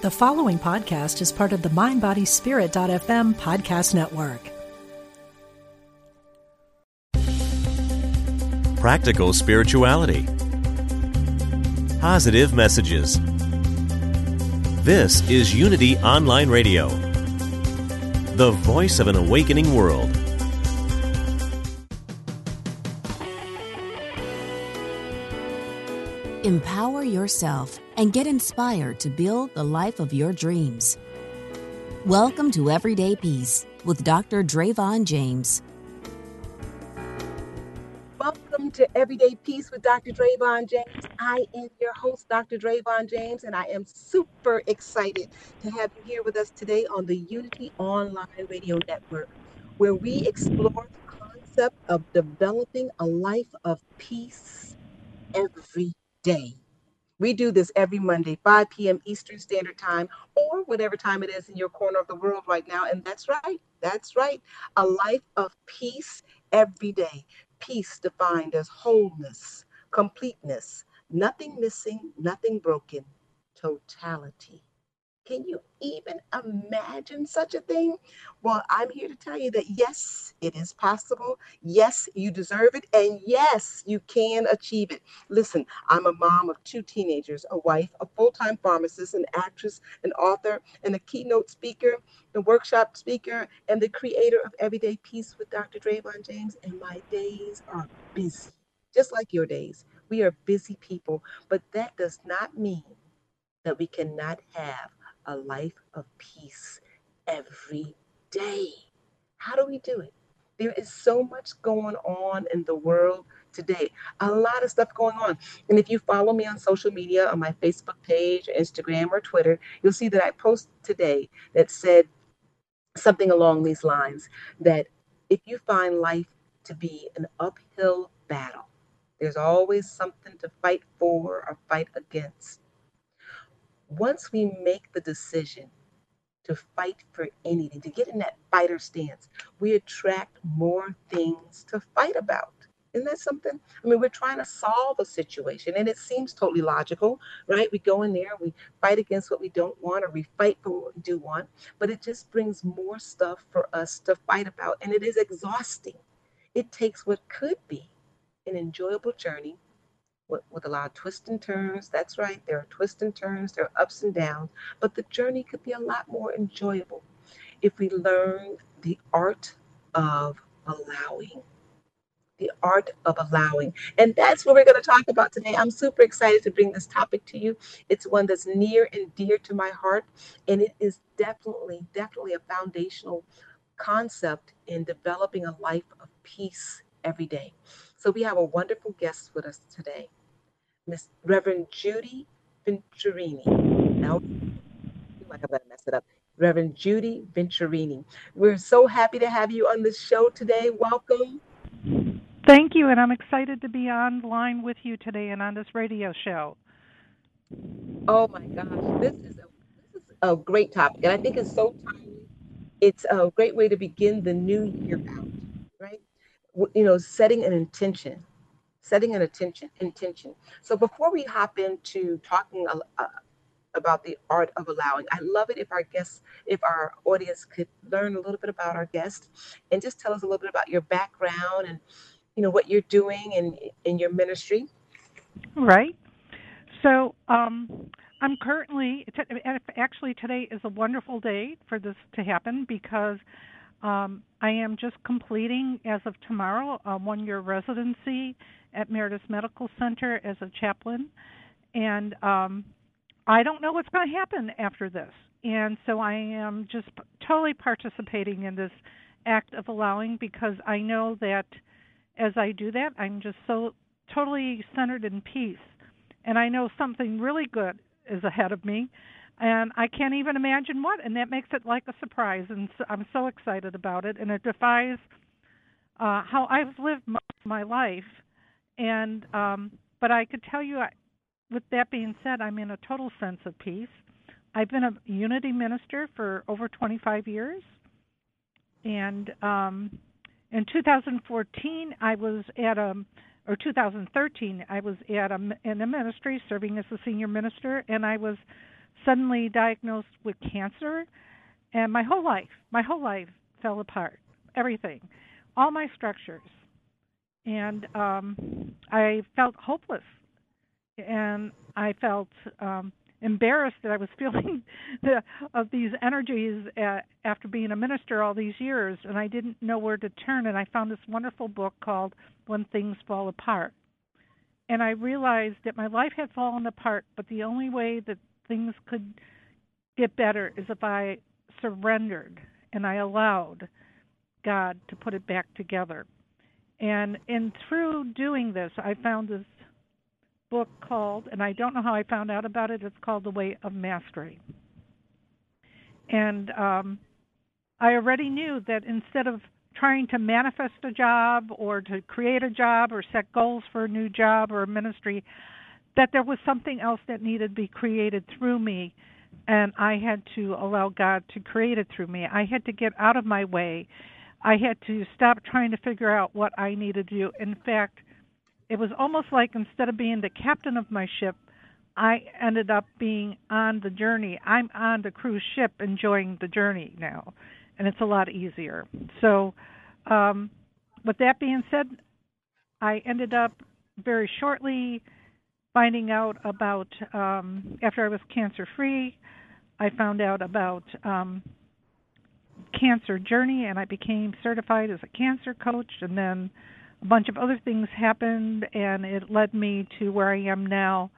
The following podcast is part of the MindBodySpirit.fm podcast network. Practical spirituality. Positive messages. This is Unity Online Radio, the voice of an awakening world. Empower yourself and get inspired to build the life of your dreams. Welcome to Everyday Peace with Dr. Dravon James. Welcome to Everyday Peace with Dr. Dravon James. I am your host, Dr. Dravon James, and I am super excited to have you here with us today on the Unity Online Radio Network, where we explore the concept of developing a life of peace every We do this every Monday, 5 p.m. Eastern Standard Time, or whatever time it is in your corner of the world right now. And that's right, that's right. A life of peace every day. Peace defined as wholeness, completeness, nothing missing, nothing broken, totality. Can you even imagine such a thing? Well, I'm here to tell you that yes, it is possible. Yes, you deserve it. And yes, you can achieve it. Listen, I'm a mom of two teenagers, a wife, a full time pharmacist, an actress, an author, and a keynote speaker, a workshop speaker, and the creator of Everyday Peace with Dr. Dravon James. And my days are busy, just like your days. We are busy people, but that does not mean that we cannot have a life of peace every day. How do we do it? There is so much going on in the world today, a lot of stuff going on. And if you follow me on social media, on my Facebook page, Instagram, or Twitter, you'll see that I post today that said something along these lines that if you find life to be an uphill battle, there's always something to fight for or fight against once we make the decision to fight for anything, to get in that fighter stance, we attract more things to fight about. Isn't that something? I mean, we're trying to solve a situation and it seems totally logical, right? We go in there, we fight against what we don't want, or we fight for what we do want, but it just brings more stuff for us to fight about and it is exhausting. It takes what could be an enjoyable journey with, with a lot of twists and turns. That's right, there are twists and turns, there are ups and downs, but the journey could be a lot more enjoyable if we learn the art of allowing. The art of allowing. And that's what we're going to talk about today. I'm super excited to bring this topic to you. It's one that's near and dear to my heart, and it is definitely, definitely a foundational concept in developing a life of peace every day. So we have a wonderful guest with us today. Miss Reverend Judy Venturini. Now, like I'm gonna mess it up. Reverend Judy Venturini. We're so happy to have you on the show today. Welcome. Thank you, and I'm excited to be online with you today and on this radio show. Oh my gosh, this is a this is a great topic, and I think it's so timely. It's a great way to begin the new year out, right? You know, setting an intention setting an attention intention. So before we hop into talking uh, about the art of allowing, I love it if our guests, if our audience could learn a little bit about our guest and just tell us a little bit about your background and you know what you're doing in in your ministry. Right. So um, I'm currently actually today is a wonderful day for this to happen because um, I am just completing as of tomorrow a one year residency at Meredith Medical Center as a chaplain, and um, I don't know what's going to happen after this. And so I am just totally participating in this act of allowing because I know that as I do that, I'm just so totally centered in peace. And I know something really good is ahead of me. And I can't even imagine what, and that makes it like a surprise. And so I'm so excited about it, and it defies uh, how I've lived most of my life and um, but I could tell you, I, with that being said, I'm in a total sense of peace. I've been a unity minister for over 25 years, and um, in 2014 I was at a or 2013 I was at a in a ministry serving as a senior minister, and I was suddenly diagnosed with cancer, and my whole life, my whole life fell apart. Everything, all my structures, and um, I felt hopeless, and I felt um, embarrassed that I was feeling the, of these energies uh, after being a minister all these years, and I didn't know where to turn. And I found this wonderful book called When Things Fall Apart. And I realized that my life had fallen apart, but the only way that things could get better is if I surrendered and I allowed God to put it back together. And and through doing this, I found this book called, and I don't know how I found out about it. It's called The Way of Mastery. And um, I already knew that instead of trying to manifest a job or to create a job or set goals for a new job or a ministry, that there was something else that needed to be created through me. And I had to allow God to create it through me. I had to get out of my way. I had to stop trying to figure out what I needed to do. In fact, it was almost like instead of being the captain of my ship, I ended up being on the journey. I'm on the cruise ship enjoying the journey now, and it's a lot easier. So, um, with that being said, I ended up very shortly finding out about, um, after I was cancer free, I found out about um, cancer journey and I became certified as a cancer coach and then a bunch of other things happened, and it led me to where I am now,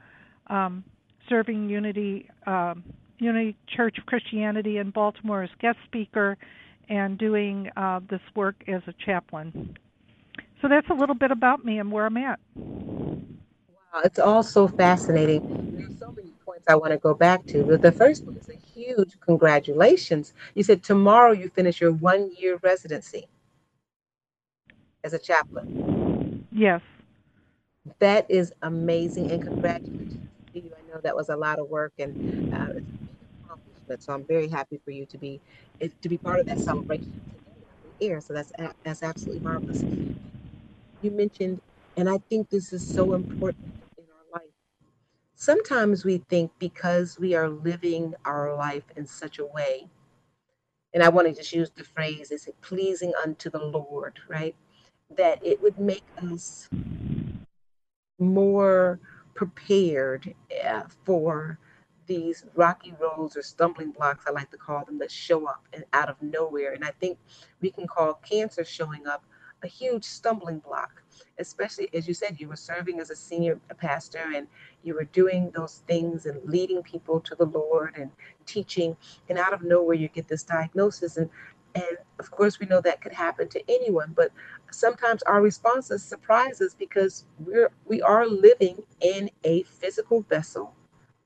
um, serving Unity um, Unity Church of Christianity in Baltimore as guest speaker, and doing uh, this work as a chaplain. So that's a little bit about me and where I'm at. Wow, it's all so fascinating. There's so many points I want to go back to, but the first one is a huge congratulations. You said tomorrow you finish your one year residency as a chaplain. Yes. That is amazing, and congratulations to you. I know that was a lot of work, and uh, it's a big accomplishment. So I'm very happy for you to be to be part of that celebration here. So that's that's absolutely marvelous. You mentioned, and I think this is so important in our life. Sometimes we think because we are living our life in such a way, and I want to just use the phrase, is it pleasing unto the Lord, right? that it would make us more prepared uh, for these rocky roads or stumbling blocks, I like to call them, that show up and out of nowhere. And I think we can call cancer showing up a huge stumbling block, especially as you said, you were serving as a senior pastor and you were doing those things and leading people to the Lord and teaching. And out of nowhere, you get this diagnosis. And and of course, we know that could happen to anyone, but sometimes our responses surprise us because we're we are living in a physical vessel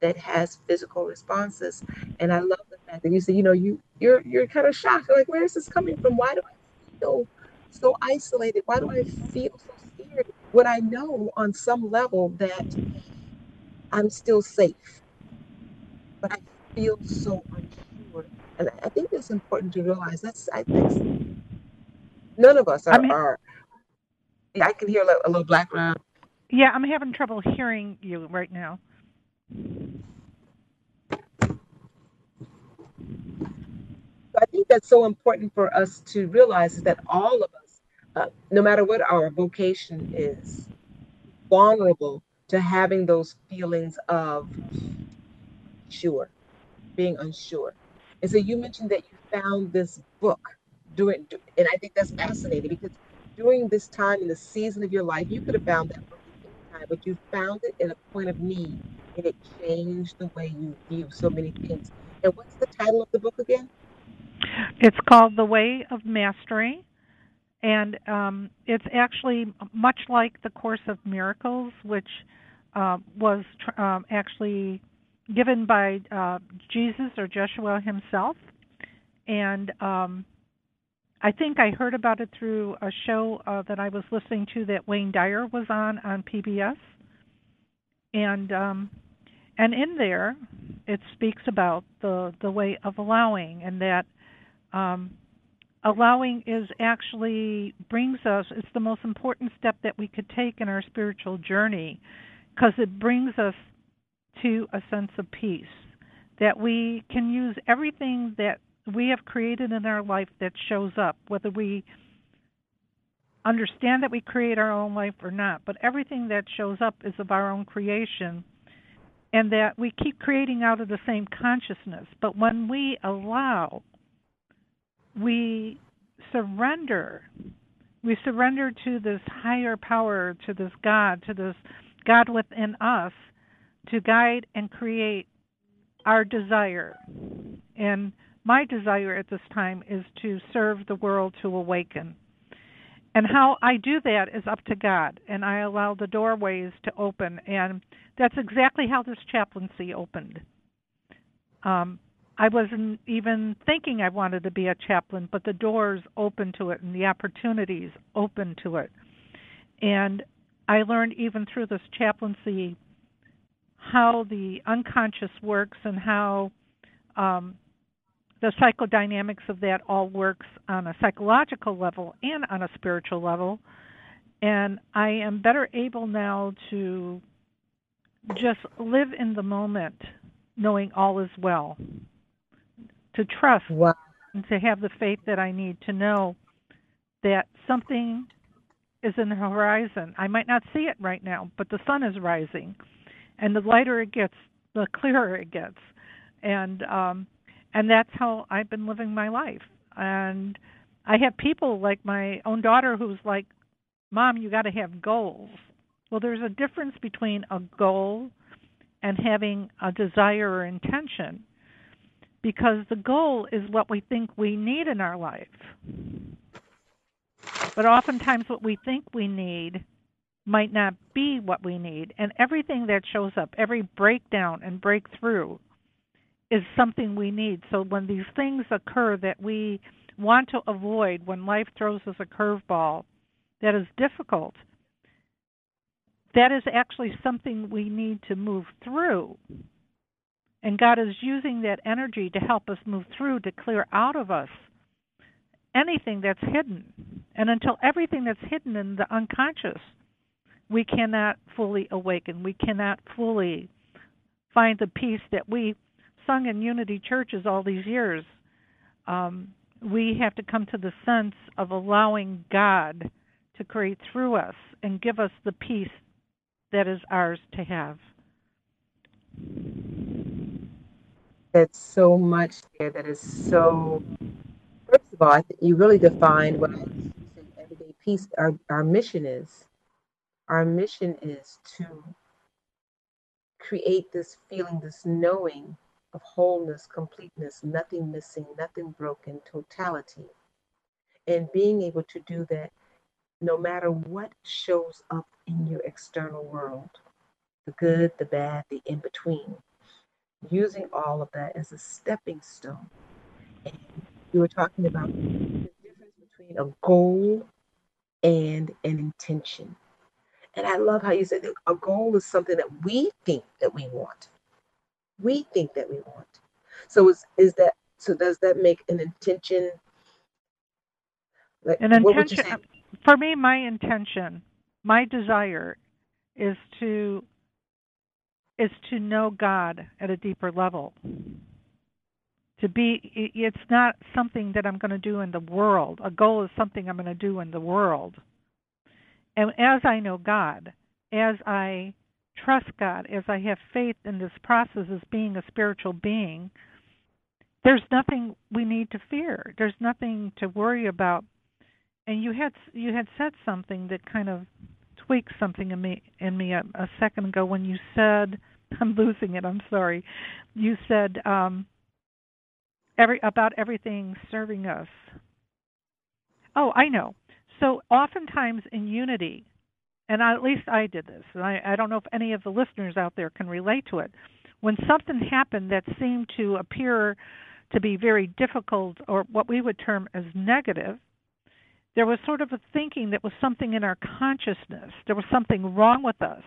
that has physical responses. And I love the fact that you say, you know, you you're you're kind of shocked. You're like, where is this coming from? Why do I feel so isolated? Why do I feel so? When I know on some level that I'm still safe, but I feel so unsure. And I think it's important to realize that's I think none of us are. I, mean, are, I can hear a little, a little background. Yeah, I'm having trouble hearing you right now. I think that's so important for us to realize is that all of us, uh, no matter what our vocation is, vulnerable to having those feelings of sure, being unsure. And so you mentioned that you found this book doing, and I think that's fascinating because during this time in the season of your life, you could have found that book time, but you found it in a point of need, and it changed the way you view so many things. And what's the title of the book again? It's called The Way of Mastery, and um, it's actually much like the Course of Miracles, which uh, was tr- um, actually given by uh, Jesus or Joshua himself, and um, I think I heard about it through a show uh, that I was listening to that Wayne Dyer was on on PBS, and um, and in there it speaks about the the way of allowing and that um, allowing is actually brings us it's the most important step that we could take in our spiritual journey because it brings us to a sense of peace that we can use everything that we have created in our life that shows up, whether we understand that we create our own life or not, but everything that shows up is of our own creation and that we keep creating out of the same consciousness. But when we allow, we surrender. We surrender to this higher power, to this God, to this God within us to guide and create our desire. And my desire at this time is to serve the world to awaken. And how I do that is up to God, and I allow the doorways to open. And that's exactly how this chaplaincy opened. Um, I wasn't even thinking I wanted to be a chaplain, but the doors open to it and the opportunities open to it. And I learned even through this chaplaincy how the unconscious works and how um, the psychodynamics of that all works on a psychological level and on a spiritual level. And I am better able now to just live in the moment, knowing all is well, to trust wow. and to have the faith that I need to know that something is in the horizon. I might not see it right now, but the sun is rising and the lighter it gets, the clearer it gets, and um, and that's how I've been living my life. And I have people like my own daughter who's like, "Mom, you got to have goals." Well, there's a difference between a goal and having a desire or intention because the goal is what we think we need in our life. But oftentimes, what we think we need might not be what we need. And everything that shows up, every breakdown and breakthrough, is something we need. So when these things occur that we want to avoid, when life throws us a curveball that is difficult, that is actually something we need to move through. And God is using that energy to help us move through, to clear out of us anything that's hidden. And until everything that's hidden in the unconscious we cannot fully awaken. We cannot fully find the peace that we sung in unity churches all these years. Um, we have to come to the sense of allowing God to create through us and give us the peace that is ours to have. That's so much there that is so. First of all, I think you really defined what everyday peace. Our our mission is our mission is to create this feeling, this knowing of wholeness, completeness, nothing missing, nothing broken, totality. And being able to do that no matter what shows up in your external world the good, the bad, the in between. Using all of that as a stepping stone. And you were talking about the difference between a goal and an intention. And I love how you said a goal is something that we think that we want. We think that we want. So is is that so does that make an intention like, an intention for me my intention, my desire is to is to know God at a deeper level. To be it's not something that I'm going to do in the world. A goal is something I'm going to do in the world and as I know God, as I trust God, as I have faith in this process as being a spiritual being, there's nothing we need to fear. There's nothing to worry about. And you had you had said something that kind of tweaked something in me in me a, a second ago when you said I'm losing it. I'm sorry. You said um, every about everything serving us. Oh, I know. So oftentimes in unity, and at least I did this, and I, I don't know if any of the listeners out there can relate to it. When something happened that seemed to appear to be very difficult or what we would term as negative, there was sort of a thinking that was something in our consciousness. There was something wrong with us.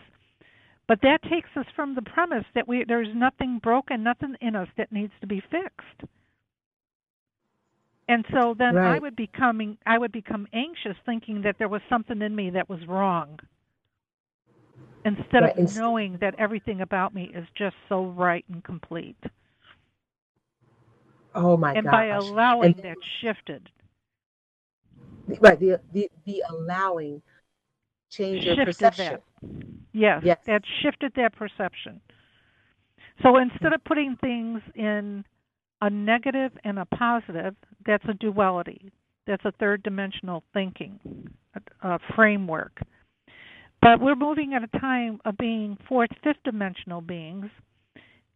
But that takes us from the premise that we there's nothing broken, nothing in us that needs to be fixed and so then right. i would becoming i would become anxious thinking that there was something in me that was wrong instead right. of knowing that everything about me is just so right and complete Oh my and gosh. by allowing and, that shifted. Right, the the the allowing change your perception. That. Yes, yes, that shifted that perception. So instead of putting things in a negative and a positive, that's a duality. That's a third dimensional thinking a framework. But we're moving at a time of being fourth, fifth dimensional beings.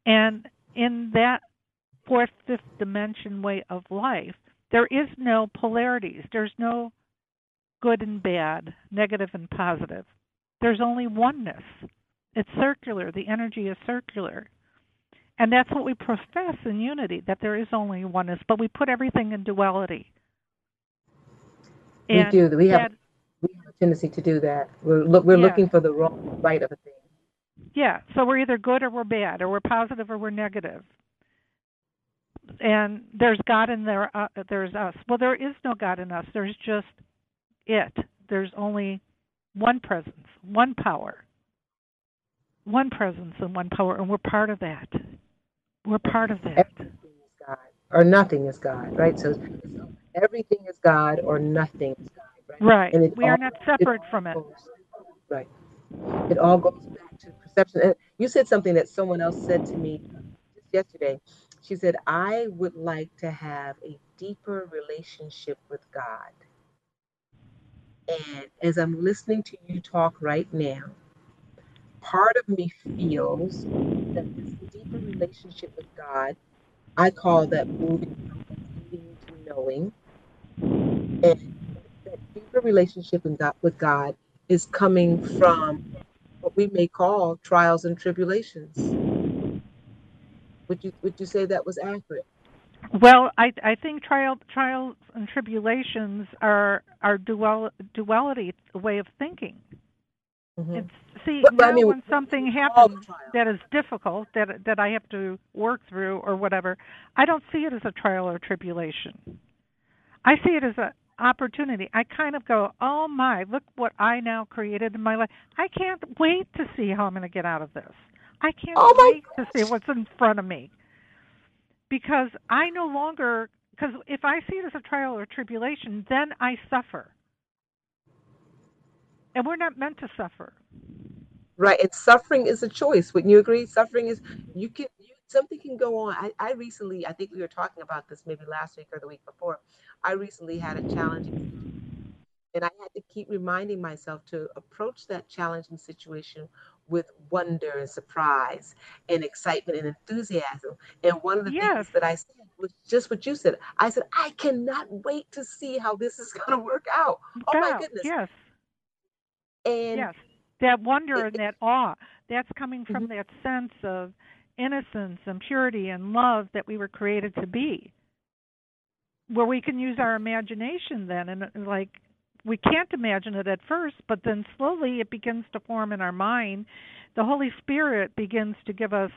And in that fourth, fifth dimension way of life, there is no polarities. There's no good and bad, negative and positive. There's only oneness. It's circular. The energy is circular. And that's what we profess in unity, that there is only oneness, but we put everything in duality. And we do. We have, we have a tendency to do that. We're, look, we're yeah. looking for the wrong right of a thing. Yeah, so we're either good or we're bad, or we're positive or we're negative. And there's God in there, uh, there's us. Well, there is no God in us. There's just it. There's only one presence, one power, one presence and one power, and we're part of that. We're part of that. Everything is God, or nothing is God, right? So everything is God, or nothing is God, right? Right. And we all, are not separate from it. Goes, right. It all goes back to perception. And you said something that someone else said to me just yesterday. She said, "I would like to have a deeper relationship with God." And as I'm listening to you talk right now, part of me feels that this deeper relationship with God, I call that moving from believing to knowing. And that deeper relationship God, with God is coming from what we may call trials and tribulations. Would you would you say that was accurate? Well, I I think trial trials and tribulations are are dual duality way of thinking. Mm-hmm. It's see now I mean, when something happens that is difficult that that I have to work through or whatever, I don't see it as a trial or tribulation. I see it as a opportunity. I kind of go, "Oh my, look what I now created in my life. I can't wait to see how I'm going to get out of this. I can't oh wait gosh. to see what's in front of me." Because I no longer because if I see it as a trial or tribulation, then I suffer. And we're not meant to suffer. Right. And suffering is a choice. Wouldn't you agree? Suffering is you can you, something can go on. I, I recently, I think we were talking about this maybe last week or the week before. I recently had a challenging and I had to keep reminding myself to approach that challenging situation with wonder and surprise and excitement and enthusiasm. And one of the yes. things that I said was just what you said. I said, I cannot wait to see how this is going to work out. Oh my goodness. Yes. And yes, that wonder and that awe, that's coming from mm-hmm. that sense of innocence and purity and love that we were created to be. Where we can use our imagination then and like we can't imagine it at first, but then slowly it begins to form in our mind. The Holy Spirit begins to give us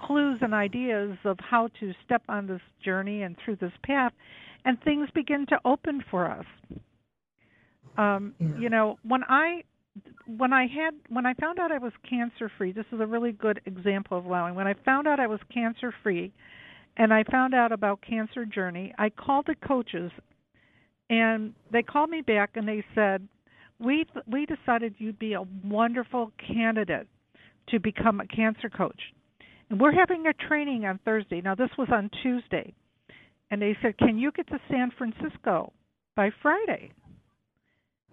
clues and ideas of how to step on this journey and through this path, and things begin to open for us. Um, yeah. You know, when I when I had when I found out I was cancer free, this is a really good example of allowing. When I found out I was cancer free, and I found out about Cancer Journey, I called the coaches, and they called me back and they said, "We we decided you'd be a wonderful candidate to become a cancer coach, and we're having a training on Thursday. Now this was on Tuesday, and they said, "Can you get to San Francisco by Friday?"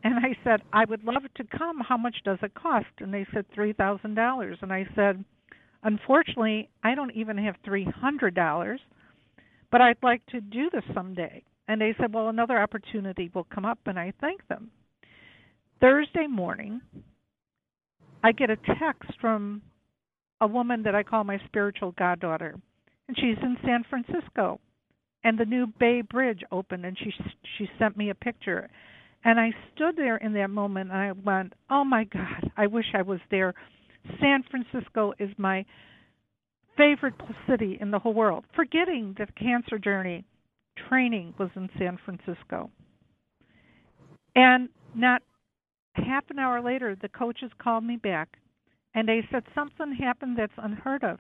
And I said, I would love to come. How much does it cost? And they said $3,000. And I said, Unfortunately, I don't even have $300, but I'd like to do this someday. And they said, Well, another opportunity will come up. And I thanked them. Thursday morning, I get a text from a woman that I call my spiritual goddaughter, and she's in San Francisco. And the new Bay Bridge opened, and she she sent me a picture and I stood there in that moment and I went, "Oh my god, I wish I was there. San Francisco is my favorite city in the whole world." Forgetting the cancer journey training was in San Francisco. And not half an hour later, the coaches called me back and they said something happened that's unheard of.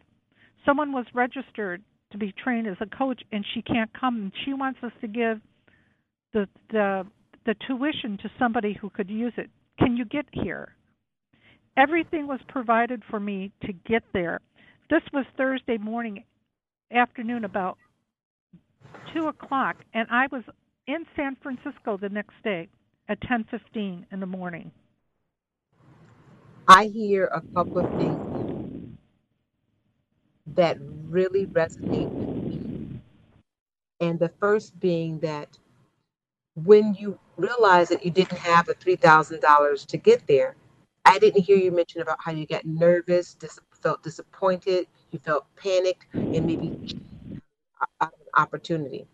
Someone was registered to be trained as a coach and she can't come and she wants us to give the the the tuition to somebody who could use it. Can you get here? Everything was provided for me to get there. This was Thursday morning afternoon about two o'clock and I was in San Francisco the next day at ten fifteen in the morning. I hear a couple of things that really resonate with me. And the first being that when you realize that you didn't have the $3,000 to get there, I didn't hear you mention about how you got nervous, dis- felt disappointed, you felt panicked, and maybe opportunity.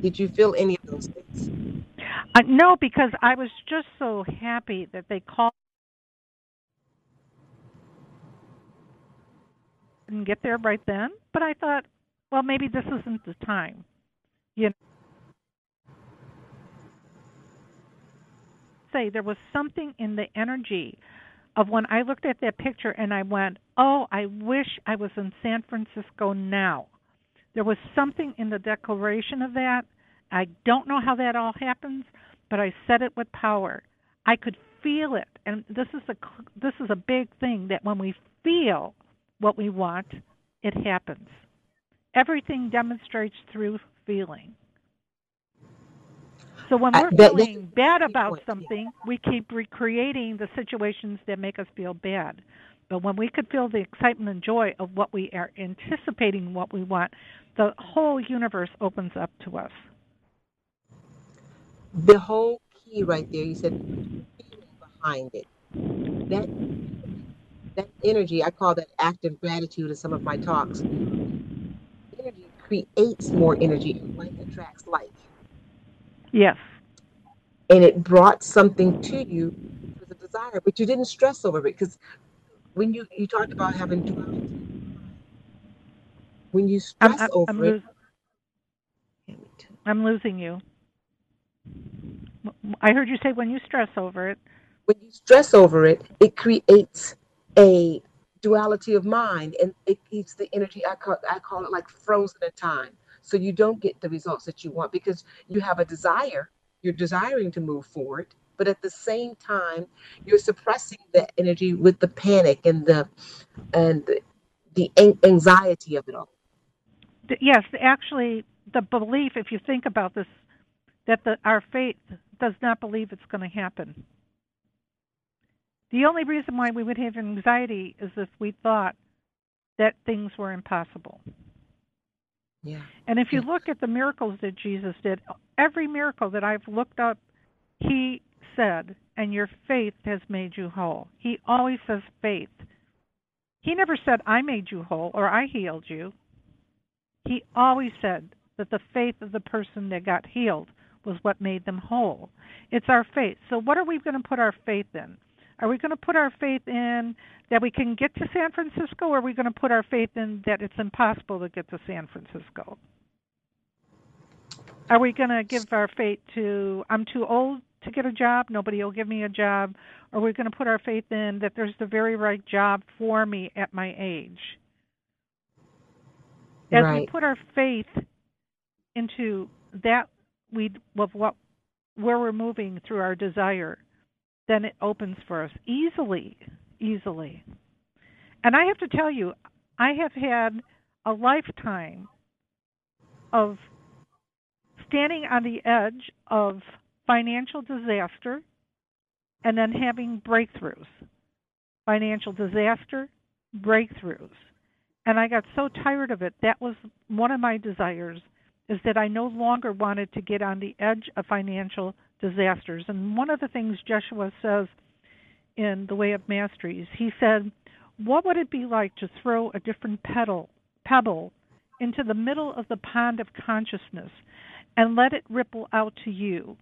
Did you feel any of those things? Uh, no, because I was just so happy that they called didn't get there right then, but I thought, well, maybe this isn't the time. You know, say there was something in the energy of when I looked at that picture and I went, "Oh, I wish I was in San Francisco now." There was something in the declaration of that. I don't know how that all happens, but I said it with power. I could feel it, and this is a this is a big thing that when we feel what we want, it happens. Everything demonstrates through feeling. So when we're uh, feeling bad about something, we keep recreating the situations that make us feel bad. But when we could feel the excitement and joy of what we are anticipating, what we want, the whole universe opens up to us. The whole key right there, you said behind it. That that energy, I call that active gratitude in some of my talks. Energy creates more energy and like attracts like. Yes. And it brought something to you with a desire, but you didn't stress over it because when you you talked about having duality, when you stress I'm, I'm, over I'm it, I'm losing you. I heard you say when you stress over it. When you stress over it, it creates a duality of mind and it keeps the energy I call, I call it like frozen in time. So you don't get the results that you want because you have a desire. You're desiring to move forward but at the same time you're suppressing the energy with the panic and the and the, the anxiety of it all yes actually the belief if you think about this that the, our faith does not believe it's going to happen the only reason why we would have anxiety is if we thought that things were impossible. Yeah. And if you yeah. look at the miracles that Jesus did, every miracle that I've looked up, he said, and your faith has made you whole. He always says faith. He never said, I made you whole or I healed you. He always said that the faith of the person that got healed was what made them whole. It's our faith. So, what are we going to put our faith in? Are we going to put our faith in that we can get to San Francisco, or are we going to put our faith in that it's impossible to get to San Francisco? Are we going to give our faith to I'm too old to get a job, nobody will give me a job, or are we going to put our faith in that there's the very right job for me at my age? As right. we put our faith into that we of what where we're moving through our desire, then it opens for us easily, easily. And I have to tell you, I have had a lifetime of standing on the edge of financial disaster and then having breakthroughs. Financial disaster, breakthroughs. And I got so tired of it. That was one of my desires is that I no longer wanted to get on the edge of financial disasters. And one of the things Joshua says in The Way of Masteries, he said, What would it be like to throw a different pebble into the middle of the pond of consciousness and let it ripple out to you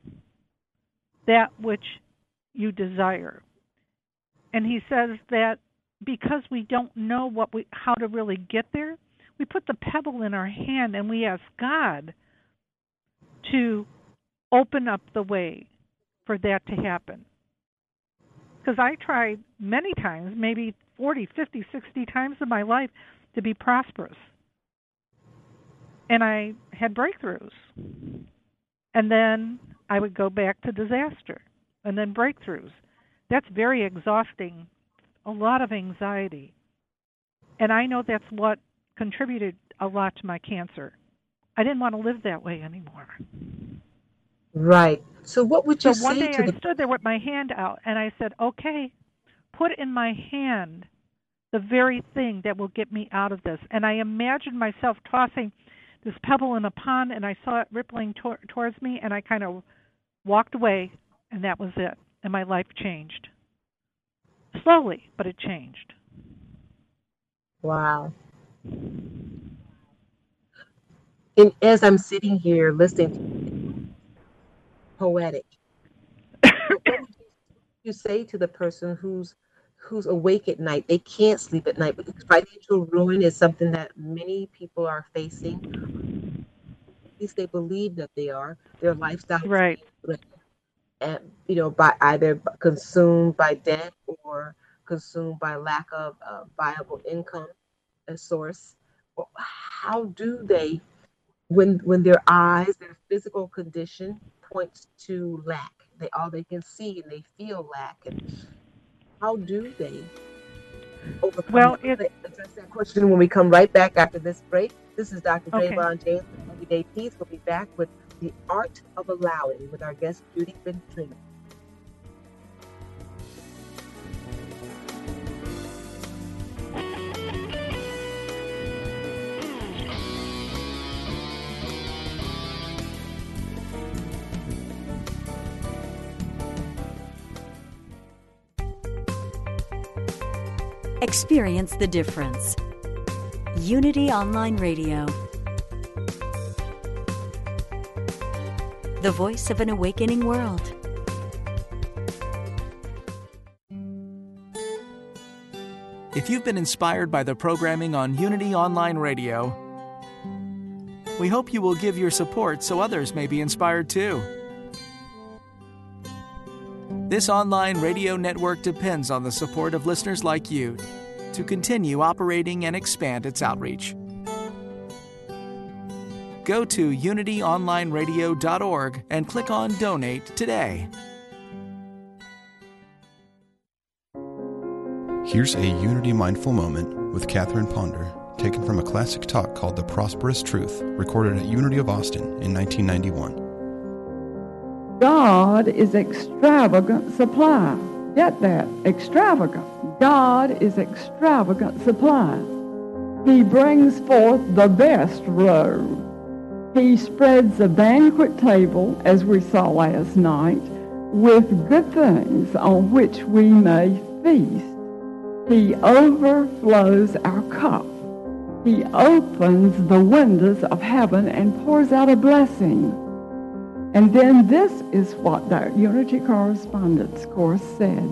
that which you desire? And he says that because we don't know what we how to really get there, we put the pebble in our hand and we ask God to open up the way for that to happen. Because I tried many times, maybe 40, 50, 60 times in my life to be prosperous. and I had breakthroughs. And then I would go back to disaster and then breakthroughs. That's very exhausting, a lot of anxiety. And I know that's what contributed a lot to my cancer. I didn't want to live that way anymore. Right. So what would you so one day I the stood there with my hand out and I said, "Okay, put in my hand the very thing that will get me out of this." And I imagined myself tossing this pebble in a pond and I saw it rippling tor- towards me and I kind of walked away and that was it. And my life changed. Slowly, but it changed. Wow. And as I'm sitting here listening, poetic. you say to the person who's who's awake at night? They can't sleep at night because financial ruin is something that many people are facing. At least they believe that they are. Their lifestyle, Right. uh, you know, by either consumed by debt or consumed by lack of uh, viable income a source. How do they, when when their eyes, their physical condition points to lack, they all they can see and they feel lack, and how do they overcome? Well, it- address that question when we come right back after this break. This is Dr. Okay. Javon James from Everyday Peace. We'll be back with the art of allowing with our guest Judy Ventrina. Experience the difference. Unity Online Radio. The voice of an awakening world. If you've been inspired by the programming on Unity Online Radio, we hope you will give your support so others may be inspired too. This online radio network depends on the support of listeners like you to continue operating and expand its outreach. Go to unityonlineradio.org and click on Donate today. Here's a Unity Mindful Moment with Catherine Ponder, taken from a classic talk called The Prosperous Truth, recorded at Unity of Austin in 1991. God is extravagant supply. Get that? Extravagant. God is extravagant supply. He brings forth the best robe. He spreads a banquet table, as we saw last night, with good things on which we may feast. He overflows our cup. He opens the windows of heaven and pours out a blessing. And then this is what that Unity Correspondence Course said.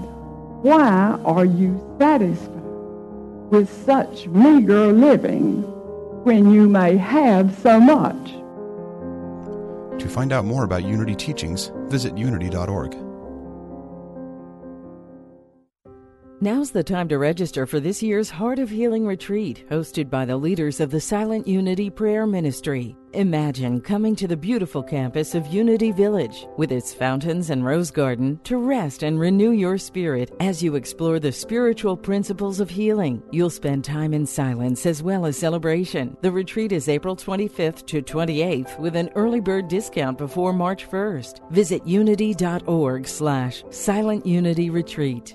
Why are you satisfied with such meager living when you may have so much? To find out more about Unity teachings, visit unity.org. Now's the time to register for this year's Heart of Healing Retreat, hosted by the leaders of the Silent Unity Prayer Ministry. Imagine coming to the beautiful campus of Unity Village, with its fountains and rose garden, to rest and renew your spirit as you explore the spiritual principles of healing. You'll spend time in silence as well as celebration. The retreat is April 25th to 28th with an early bird discount before March 1st. Visit unity.org slash silent unity retreat.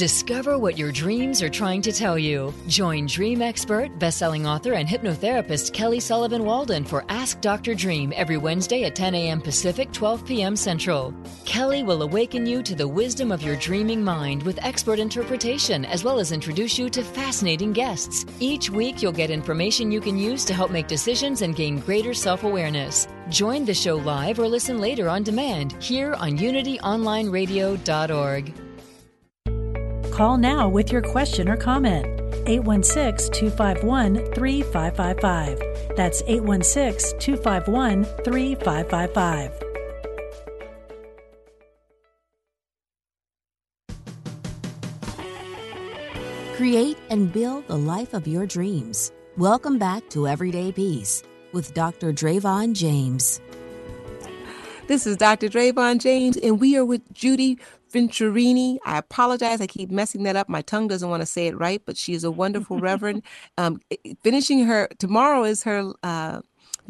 Discover what your dreams are trying to tell you. Join dream expert, best-selling author, and hypnotherapist Kelly Sullivan Walden for Ask Dr. Dream every Wednesday at 10 a.m. Pacific, 12 p.m. Central. Kelly will awaken you to the wisdom of your dreaming mind with expert interpretation, as well as introduce you to fascinating guests. Each week, you'll get information you can use to help make decisions and gain greater self-awareness. Join the show live or listen later on demand here on UnityOnlineRadio.org. Call now with your question or comment. 816 251 3555. That's 816 251 3555. Create and build the life of your dreams. Welcome back to Everyday Peace with Dr. Dravon James. This is Dr. Dravon James, and we are with Judy Venturini. I apologize. I keep messing that up. My tongue doesn't want to say it right, but she is a wonderful reverend. Um, finishing her tomorrow is her uh,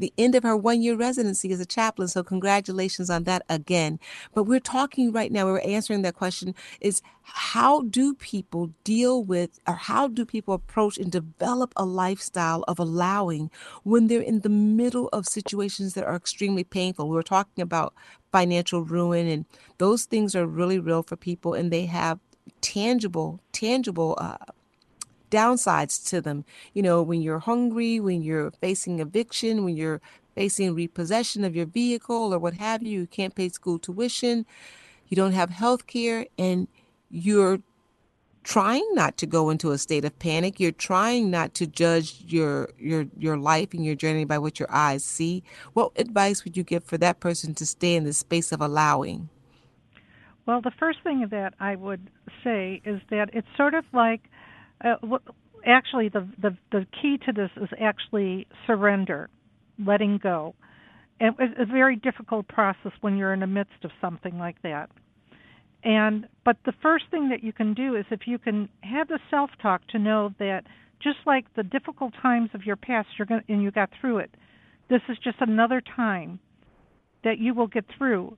the end of her one year residency as a chaplain. So congratulations on that again. But we're talking right now, we're answering that question is how do people deal with or how do people approach and develop a lifestyle of allowing when they're in the middle of situations that are extremely painful? We we're talking about financial ruin and those things are really real for people and they have tangible, tangible uh, downsides to them. You know, when you're hungry, when you're facing eviction, when you're facing repossession of your vehicle or what have you, you can't pay school tuition, you don't have health care, and you're trying not to go into a state of panic. You're trying not to judge your your your life and your journey by what your eyes see. What advice would you give for that person to stay in the space of allowing? Well the first thing that i would say is that it's sort of like uh, actually the, the the key to this is actually surrender letting go. And it's a very difficult process when you're in the midst of something like that. And but the first thing that you can do is if you can have the self talk to know that just like the difficult times of your past you're going and you got through it this is just another time that you will get through.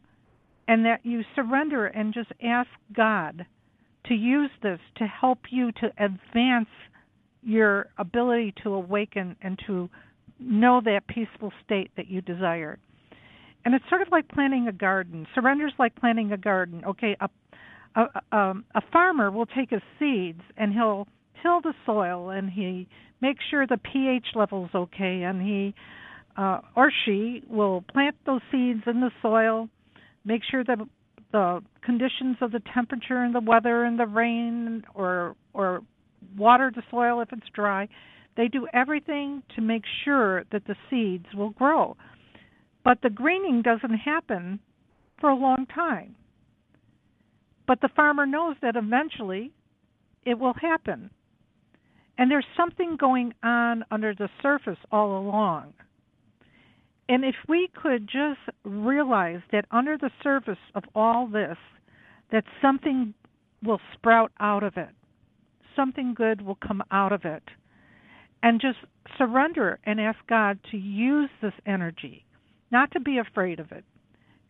And that you surrender and just ask God to use this to help you to advance your ability to awaken and to know that peaceful state that you desire. And it's sort of like planting a garden. Surrender's like planting a garden. Okay, a a, um, a farmer will take his seeds and he'll till the soil and he makes sure the pH level's okay and he uh, or she will plant those seeds in the soil, make sure that the conditions of the temperature and the weather and the rain or or water the soil if it's dry. They do everything to make sure that the seeds will grow. But the greening doesn't happen for a long time. But the farmer knows that eventually it will happen. And there's something going on under the surface all along. And if we could just realize that under the surface of all this, that something will sprout out of it, something good will come out of it, and just surrender and ask God to use this energy, not to be afraid of it.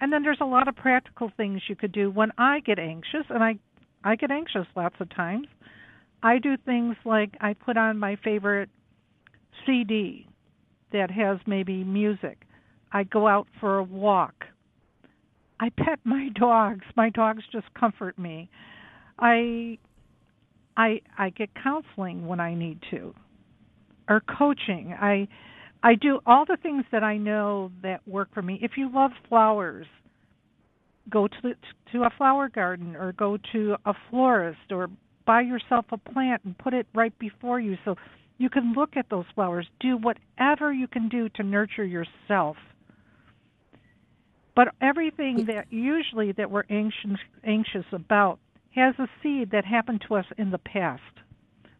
And then there's a lot of practical things you could do when I get anxious, and I I get anxious lots of times. I do things like I put on my favorite CD that has maybe music. I go out for a walk. I pet my dogs. My dogs just comfort me. I I I get counseling when I need to or coaching. I I do all the things that I know that work for me. If you love flowers, go to the, to a flower garden or go to a florist or buy yourself a plant and put it right before you so you can look at those flowers. Do whatever you can do to nurture yourself. But everything that usually that we're anxious anxious about has a seed that happened to us in the past.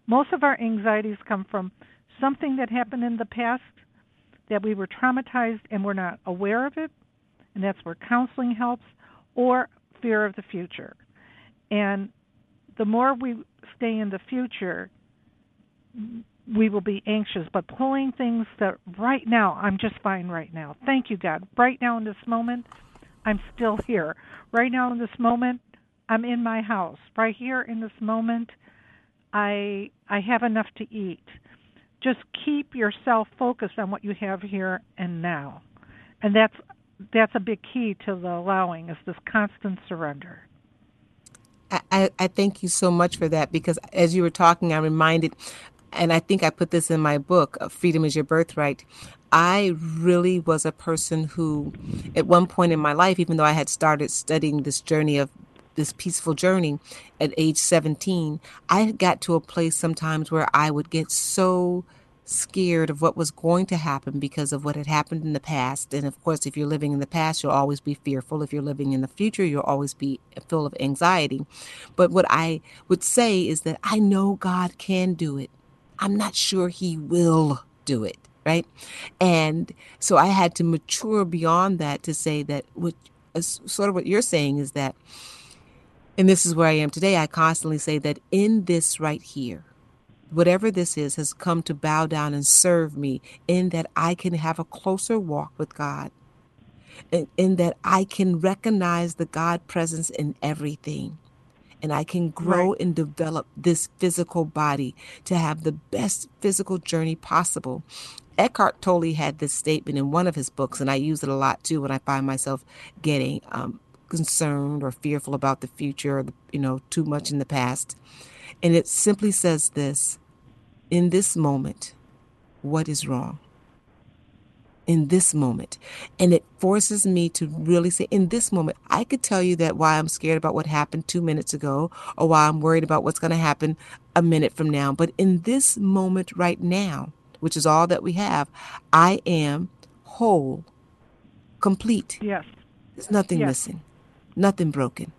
Most of our anxieties come from something that happened in the past that we were traumatized and we're not aware of it, and that's where counseling helps, or fear of the future. And the more we stay in the future, we will be anxious. But pulling things that right now, I'm just fine right now. Thank you, God. Right now in this moment, I'm still here. Right now in this moment, I'm in my house right here in this moment. I I have enough to eat. Just keep yourself focused on what you have here and now, and that's that's a big key to the allowing is this constant surrender. I, I thank you so much for that because as you were talking, I'm reminded, and I think I put this in my book, uh, Freedom is Your Birthright. I really was a person who, at one point in my life, even though I had started studying this journey of this peaceful journey at age 17, I got to a place sometimes where I would get so scared of what was going to happen because of what had happened in the past. And of course, if you're living in the past, you'll always be fearful. If you're living in the future, you'll always be full of anxiety. But what I would say is that I know God can do it. I'm not sure He will do it. Right. And so I had to mature beyond that to say that what sort of what you're saying is that, and this is where I am today, I constantly say that in this right here, whatever this is, has come to bow down and serve me, in that I can have a closer walk with God, in, in that I can recognize the God presence in everything. And I can grow right. and develop this physical body to have the best physical journey possible. Eckhart Tolle had this statement in one of his books, and I use it a lot too when I find myself getting um, concerned or fearful about the future, or you know, too much in the past. And it simply says this in this moment what is wrong in this moment. And it forces me to really say, in this moment, I could tell you that why I'm scared about what happened two minutes ago or why I'm worried about what's going to happen a minute from now. But in this moment right now, which is all that we have, I am whole, complete. Yes. There's nothing yes. missing, nothing broken.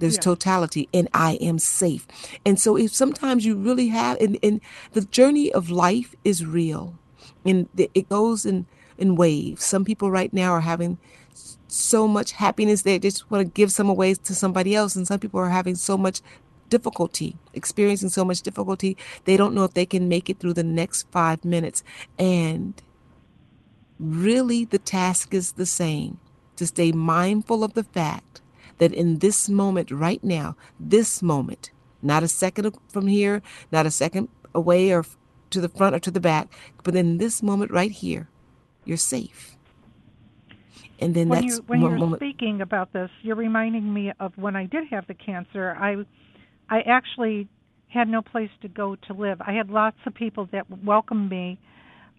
There's totality, and I am safe. And so, if sometimes you really have, and, and the journey of life is real, and it goes in in waves. Some people right now are having so much happiness they just want to give some away to somebody else, and some people are having so much difficulty, experiencing so much difficulty, they don't know if they can make it through the next five minutes. And really, the task is the same to stay mindful of the fact that in this moment right now, this moment, not a second from here, not a second away or to the front or to the back, but in this moment right here, you're safe. And then when that's you, when you're moment. speaking about this, you're reminding me of when I did have the cancer. I I actually had no place to go to live. I had lots of people that welcomed me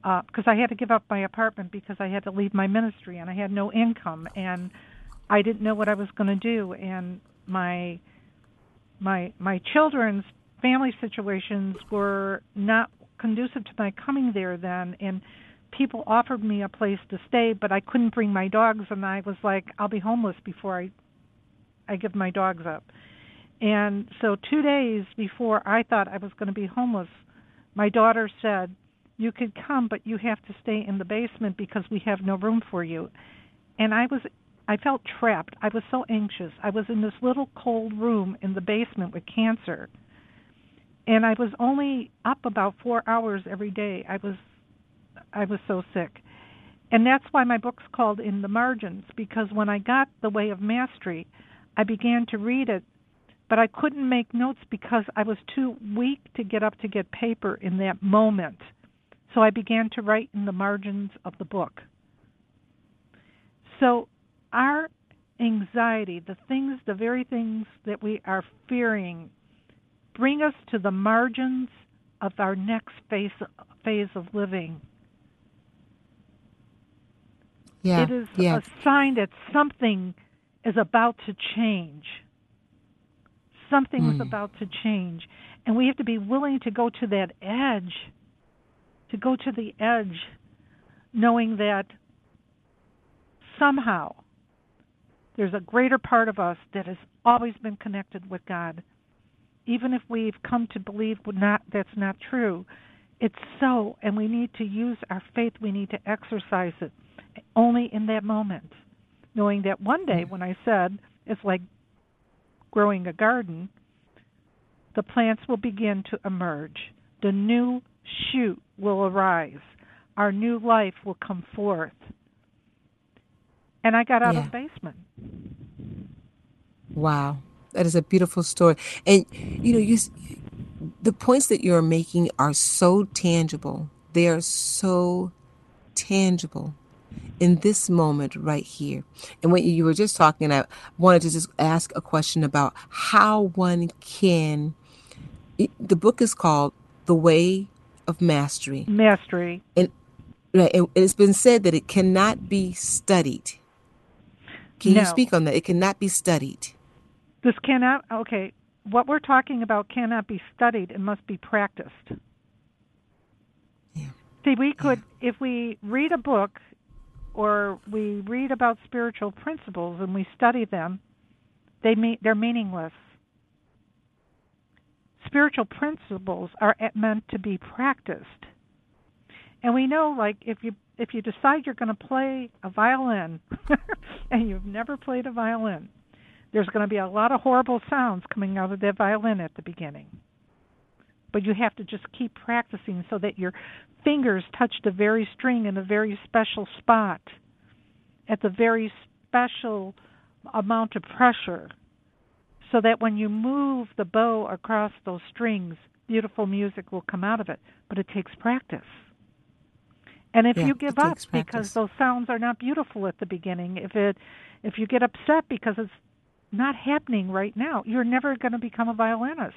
because uh, I had to give up my apartment because I had to leave my ministry and I had no income and I didn't know what I was going to do, and my my my children's family situations were not conducive to my coming there then, and people offered me a place to stay, but I couldn't bring my dogs, and I was like, I'll be homeless before I I give my dogs up. And so 2 days before I thought I was going to be homeless, my daughter said, "You could come, but you have to stay in the basement because we have no room for you." And I was I felt trapped. I was so anxious. I was in this little cold room in the basement with cancer. And I was only up about 4 hours every day. I was I was so sick. And that's why my book's called In the Margins because when I got The Way of Mastery, I began to read it, but I couldn't make notes because I was too weak to get up to get paper in that moment. So I began to write in the margins of the book. So our anxiety, the things, the very things that we are fearing, bring us to the margins of our next phase phase of living. Yeah, it is yeah. a sign that something is about to change. Something mm. is about to change. And we have to be willing to go to that edge, to go to the edge, knowing that somehow there's a greater part of us that has always been connected with God. Even if we've come to believe not, that's not true, it's so, and we need to use our faith. We need to exercise it only in that moment, knowing that one day, mm. when I said it's like growing a garden, the plants will begin to emerge. The new shoot will arise. Our new life will come forth and I got out yeah. of the basement. Wow. That is a beautiful story. And you know, you the points that you're making are so tangible. They are so tangible in this moment right here. And when you were just talking, I wanted to just ask a question about how one can. The book is called The Way of Mastery. Mastery. And, right, and it's been said that it cannot be studied. Can no. you speak on that? It cannot be studied. This cannot, okay, what we're talking about cannot be studied, it must be practiced. Yeah. See, we could, yeah. if we read a book or we read about spiritual principles and we study them, they mean, they're meaningless. Spiritual principles are meant to be practiced. And we know like if you if you decide you're going to play a violin and you've never played a violin, there's going to be a lot of horrible sounds coming out of that violin at the beginning. But you have to just keep practicing so that your fingers touch the very string in a very special spot at the very special amount of pressure so that when you move the bow across those strings, beautiful music will come out of it. But it takes practice. And if yeah, you give up because those sounds are not beautiful at the beginning, if it if you get upset because it's not happening right now, you're never going to become a violinist.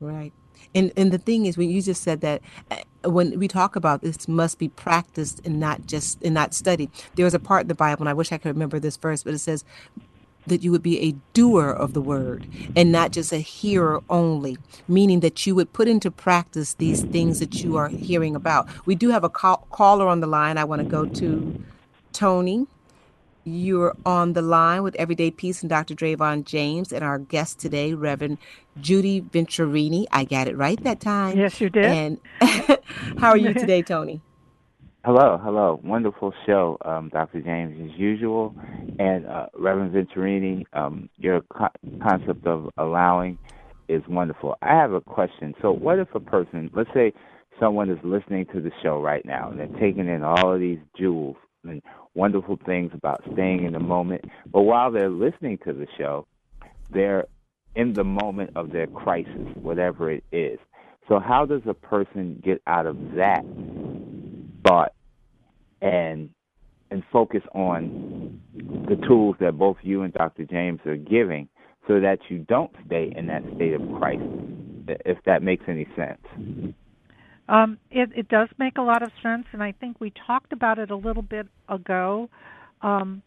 Right. And and the thing is when you just said that uh, when we talk about this must be practiced and not just and not studied. There was a part in the Bible and I wish I could remember this verse, but it says that you would be a doer of the word and not just a hearer only, meaning that you would put into practice these things that you are hearing about. We do have a call- caller on the line. I want to go to Tony. You're on the line with Everyday Peace and Dr. Dravon James and our guest today, Reverend Judy Venturini. I got it right that time. Yes, you did. And how are you today, Tony? Hello, hello. Wonderful show, um, Dr. James, as usual. And uh, Reverend Venturini, um, your co- concept of allowing is wonderful. I have a question. So, what if a person, let's say someone is listening to the show right now and they're taking in all of these jewels and wonderful things about staying in the moment, but while they're listening to the show, they're in the moment of their crisis, whatever it is. So, how does a person get out of that thought and and focus on the tools that both you and Dr. James are giving so that you don't stay in that state of crisis, if that makes any sense. Um, it, it does make a lot of sense, and I think we talked about it a little bit ago. Um,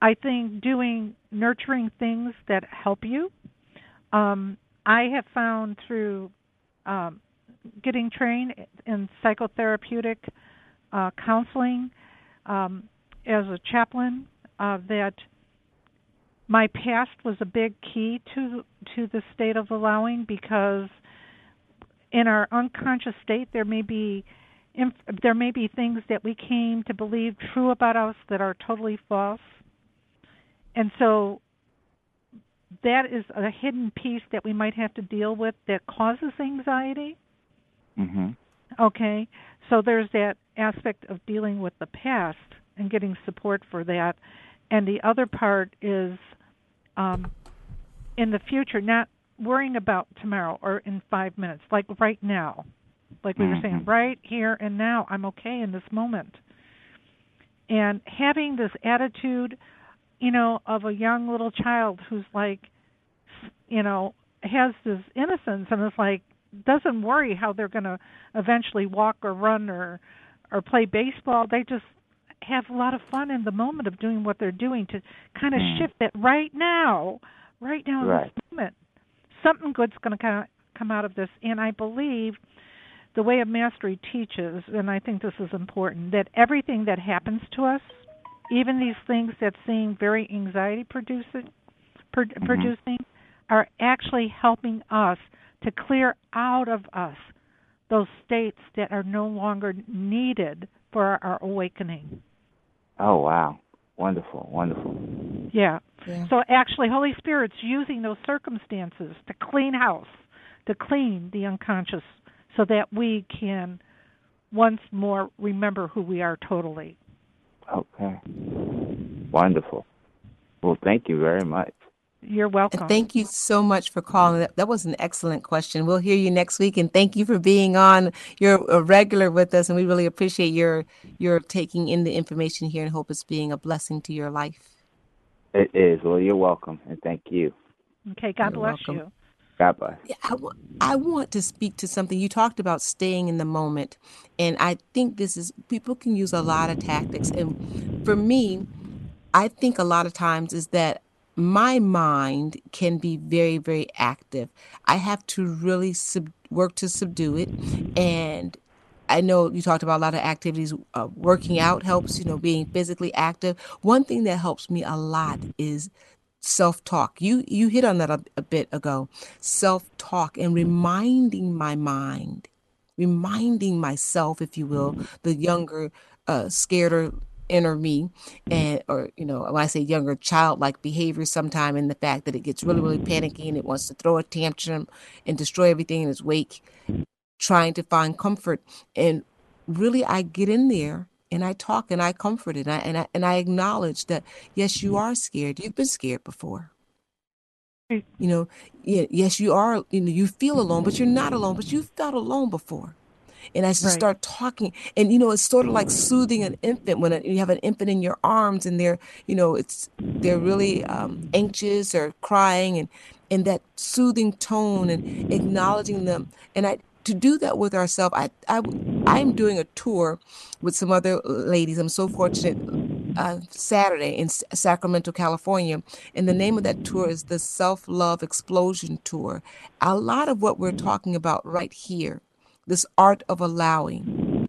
I think doing nurturing things that help you. Um, I have found through um, getting trained in psychotherapeutic uh, counseling um, as a chaplain uh, that my past was a big key to to the state of allowing because in our unconscious state there may be inf- there may be things that we came to believe true about us that are totally false and so that is a hidden piece that we might have to deal with that causes anxiety mm-hmm. okay so there's that aspect of dealing with the past and getting support for that. And the other part is um, in the future, not worrying about tomorrow or in five minutes, like right now. Like we were saying, Mm-hmm. right here and now, I'm okay in this moment. And having this attitude, you know, of a young little child who's like, you know, has this innocence and is like, doesn't worry how they're going to eventually walk or run or or play baseball. They just have a lot of fun in the moment of doing what they're doing to kind of Mm. shift it right now, right now in Right. Something good's going to come out of this, and I believe the way of mastery teaches, and I think this is important, that everything that happens to us, even these things that seem very anxiety producing, pro- mm-hmm. producing, are actually helping us to clear out of us those states that are no longer needed for our awakening. Oh wow. Wonderful, wonderful. Yeah. Yeah. So actually Holy Spirit's using those circumstances to clean house, to clean the unconscious so that we can once more remember who we are totally. Okay. Wonderful. Well, thank you very much. You're welcome. And thank you so much for calling. That, that was an excellent question. We'll hear you next week, and thank you for being on. You're a regular with us, and we really appreciate your your taking in the information here, and hope it's being a blessing to your life. It is. Well, you're welcome, and thank you. Okay. God You're bless welcome. you. God bless. Yeah, I, w- I want to speak to something you talked about staying in the moment and i think this is people can use a lot of tactics and for me i think a lot of times is that my mind can be very very active i have to really sub- work to subdue it and I know you talked about a lot of activities. Uh, working out helps, you know, being physically active. One thing that helps me a lot is self-talk. You you hit on that a, a bit ago. Self-talk and reminding my mind, reminding myself, if you will, the younger, uh, scareder inner me, and or you know, when I say younger, childlike behavior, sometime in the fact that it gets really really panicky and it wants to throw a tantrum and destroy everything in its wake, trying to find comfort. And really I get in there and I talk and I comfort it. And I, and I and I acknowledge that yes you are scared. You've been scared before. You know yes you are you know you feel alone but you're not alone but you've felt alone before. And I just Right. start talking and you know it's sort of like soothing an infant when you have an infant in your arms and they're you know it's they're really um, anxious or crying and and that soothing tone and acknowledging them. And I to do that with ourselves I I I'm doing a tour with some other ladies I'm so fortunate uh, Saturday in S- Sacramento, California. And the name of that tour is the Self Love Explosion Tour. A lot of what we're talking about right here, this art of allowing,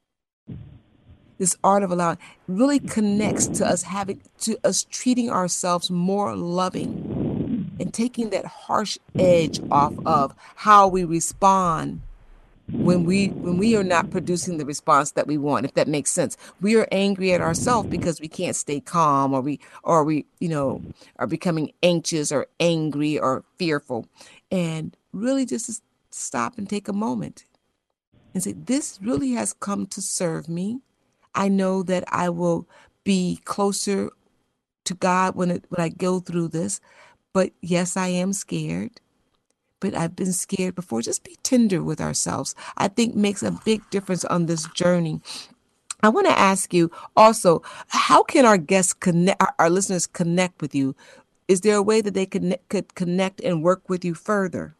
this art of allowing, really connects to us having, to us treating ourselves more loving and taking that harsh edge off of how we respond when we when we are not producing the response that we want if that makes sense. We are angry at ourselves because we can't stay calm or we or we you know are becoming anxious or angry or fearful. And really just stop and take a moment and say this really has come to serve me. I know that i will be closer to god when it when i go through this but yes i am scared but I've been scared before. Just be tender with ourselves. I think makes a big difference on this journey. I want to ask you also, how can our guests connect, our, listeners connect with you? Is there a way that they could, could connect and work with you further?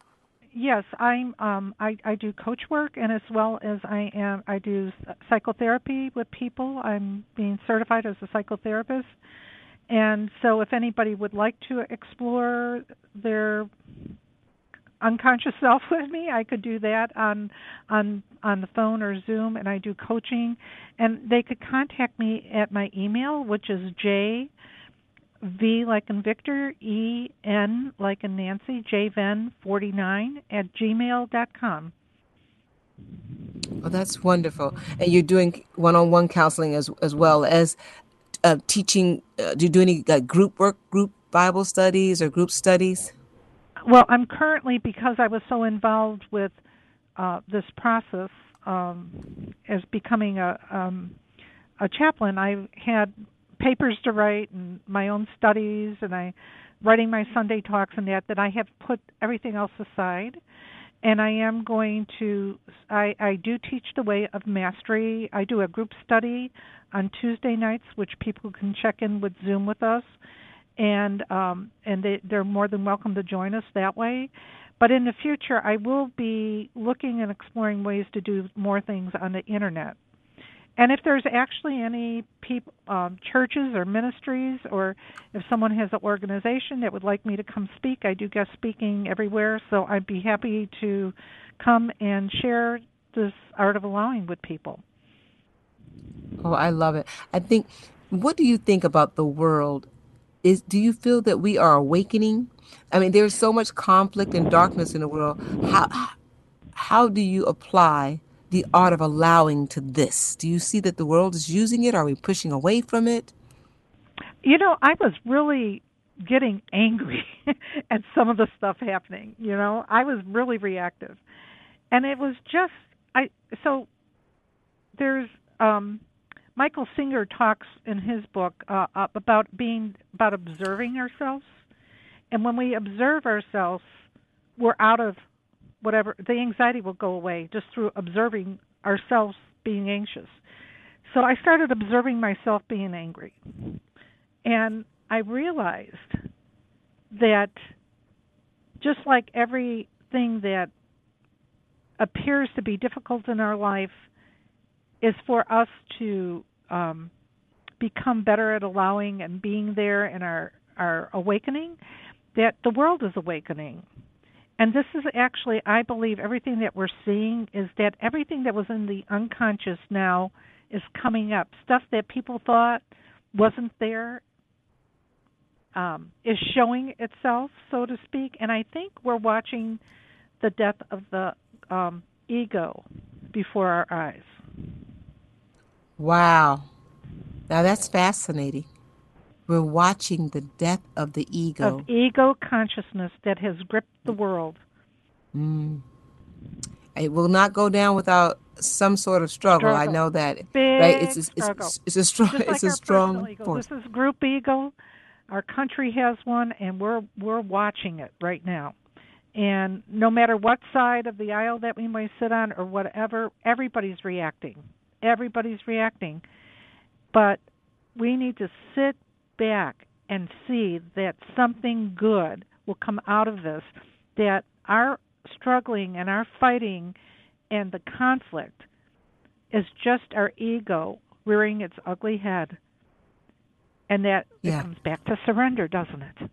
Yes, I'm. Um, I I do coach work, and as well as I am, I do psychotherapy with people. I'm being certified as a psychotherapist, and so if anybody would like to explore their unconscious self with me i could do that on on on the phone or zoom and i do coaching and they could contact me at my email which is j v like in victor e n like in nancy jven 49 at gmail dot com Oh, that's wonderful. And you're doing one-on-one counseling as as well as uh, teaching. Uh, do you do any uh, group work, group Bible studies, or group studies? Well, I'm currently because I was so involved with uh, this process um, as becoming a um, a chaplain. I had papers to write and my own studies, and I writing my Sunday talks and that. That I have put everything else aside, and I am going to. I I do teach the way of mastery. I do a group study on Tuesday nights, which people can check in with Zoom with us and um, and they, they're more than welcome to join us that way. But in the future, I will be looking and exploring ways to do more things on the internet. And if there's actually any people, um, churches or ministries, or if someone has an organization that would like me to come speak, I do guest speaking everywhere. So I'd be happy to come and share this art of allowing with people. Oh, I love it. I think. What do you think about the world is do you feel that we are awakening? I mean there's so much conflict and darkness in the world. How how do you apply the art of allowing to this? Do you see that the world is using it? Are we pushing away from it? You know, I was really getting angry at some of the stuff happening, you know. I was really reactive. And it was just I so there's um Michael Singer talks in his book uh, about being about observing ourselves And when we observe ourselves, we're out of whatever the anxiety will go away just through observing ourselves being anxious. So I started observing myself being angry. And I realized that just like everything that appears to be difficult in our life is for us to um, become better at allowing and being there in our our awakening that the world is awakening. And this is actually i believe everything that we're seeing is that everything that was in the unconscious now is coming up. Stuff that people thought wasn't there um, is showing itself so to speak. And i think we're watching the death of the um, ego before our eyes Wow. Now that's fascinating. We're watching the death of the ego. Of ego consciousness that has gripped the world. Mm. It will not go down without some sort of struggle. struggle. I know that. Big right? It's it's, it's a strong like it's a strong force. This is group ego. Our country has one and we're we're watching it right now. And no matter what side of the aisle that we may sit on or whatever, everybody's reacting. Everybody's reacting. But we need to sit back and see that something good will come out of this, that our struggling and our fighting and the conflict is just our ego rearing its ugly head. And that Yeah. it comes back to surrender, doesn't it?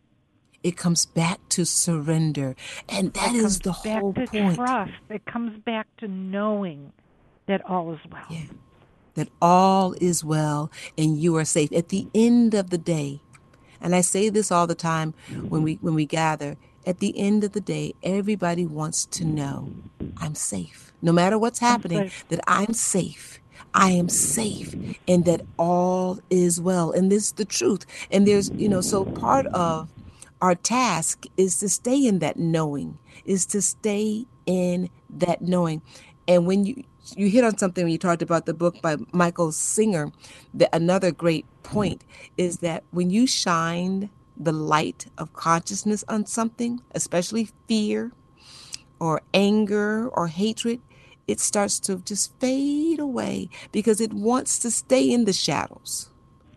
It comes back to surrender. And that it is comes the back whole to point. trust. It comes back to knowing that all is well. Yeah. that all is well and you are safe at the end of the day and i say this all the time when we when we gather at the end of the day everybody wants to know i'm safe no matter what's happening that i'm safe I am safe and that all is well. And this is the truth. And there's, you know, so part of our task is to stay in that knowing, is to stay in that knowing. And when you you hit on something when you talked about the book by Michael Singer, that another great point is that when you shine the light of consciousness on something, especially fear or anger or hatred, it starts to just fade away because it wants to stay in the shadows.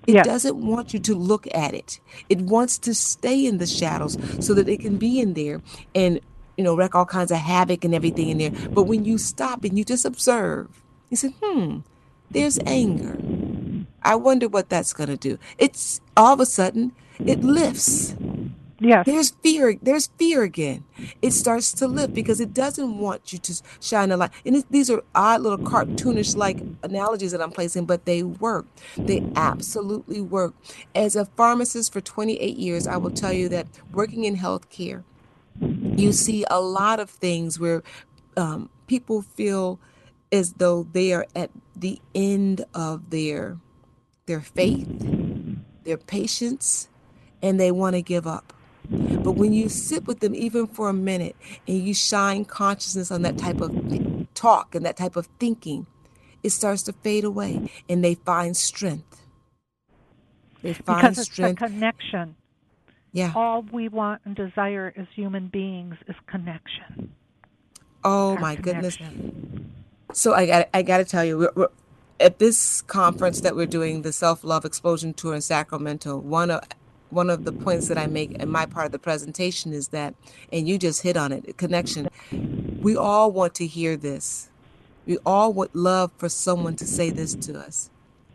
It Yes. doesn't want you to look at it. It wants to stay in the shadows so that it can be in there and you know wreck all kinds of havoc and everything in there. But when you stop and you just observe, you say, "Hmm, there's anger. I wonder what that's going to do." It's all of a sudden it lifts. Yeah. There's fear. There's fear again. It starts to lift because it doesn't want you to shine a light. And it, these are odd little cartoonish like analogies that I'm placing, but they work. They absolutely work. As a pharmacist for 28 years, I will tell you that working in healthcare, you see a lot of things where um, people feel as though they are at the end of their their faith, their patience, and they want to give up. But when you sit with them even for a minute and you shine consciousness on that type of talk and that type of thinking, it starts to fade away and they find strength. They find because it's strength. the connection. Yeah. All we want and desire as human beings is connection. Oh Our my goodness. So I got I got to tell you, we're, we're, at this conference that we're doing, the Self Love Explosion Tour in Sacramento, one of one of the points that I make in my part of the presentation is that, and you just hit on it, connection. We all want to hear this. We all would love for someone to say this to us.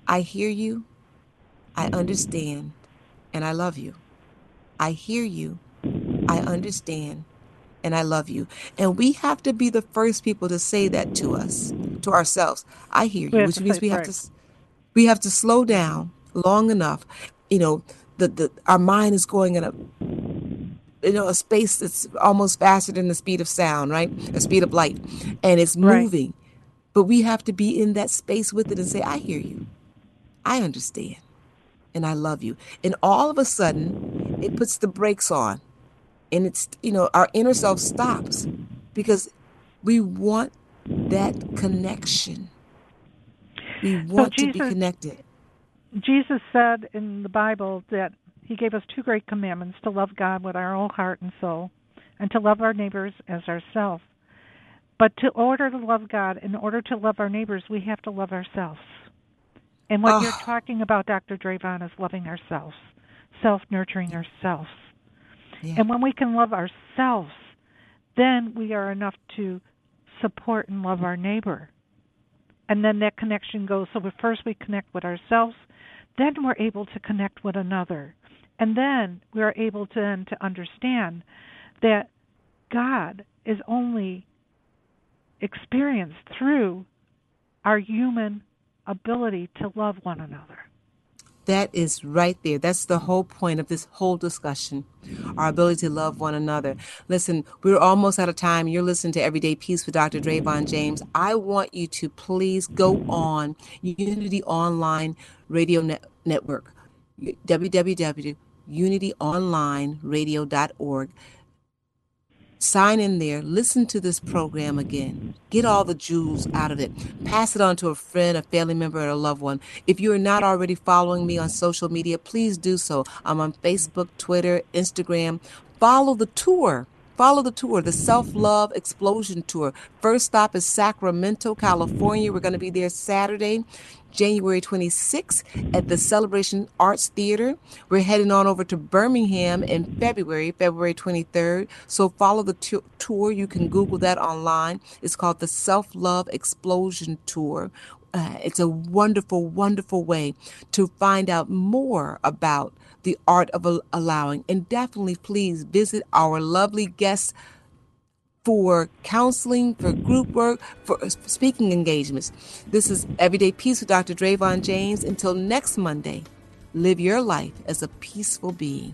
I hear you, I understand, and I love you. I hear you, I understand, and I love you. And we have to be the first people to say that to us, to ourselves. I hear you, which means we have right. to we have to slow down long enough. You know, the, the our mind is going in a you know a space that's almost faster than the speed of sound, right? The speed of light, and it's Right. moving. But we have to be in that space with it and say, "I hear you, I understand, and I love you." And all of a sudden, it puts the brakes on, and it's you know our inner self stops because we want that connection. We want to be connected. Jesus said in the Bible that He gave us two great commandments to love God with our whole heart and soul, and to love our neighbors as ourselves. But to order to love God, in order to love our neighbors, we have to love ourselves. And what oh. you're ah. talking about, Dr. Dravon, is loving ourselves, self nurturing ourselves. Yeah. And when we can love ourselves, then we are enough to support and love our neighbor. And then that connection goes so first we connect with ourselves, then we're able to connect with another. And then we are able to then to understand that God is only experienced through our human ability to love one another. That is right there. That's the whole point of this whole discussion. Our ability to love one another. Listen, we're almost out of time. You're listening to Everyday Peace with Dr. Dravon James. I want you to please go on Unity Online Radio Net- Network, www.unityonlineradio.org. Sign in there, listen to this program again. Get all the jewels out of it. Pass it on to a friend, a family member, or a loved one. If you are not already following me on social media, please do so. I'm on Facebook, Twitter, Instagram. Follow the tour. Follow the tour, the Self Love Explosion Tour. First stop is Sacramento, California. We're going to be there Saturday. January 26th at the Celebration Arts Theater. We're heading on over to Birmingham in February, February 23rd. So follow the t- tour. You can Google that online. It's called the Self Love Explosion Tour. Uh, it's a wonderful, wonderful way to find out more about the art of allowing. And definitely, please visit our lovely guests for counseling, for group work, for uh, speaking engagements. This is Everyday Peace with Dr. Dravon James. Until next Monday, live your life as a peaceful being.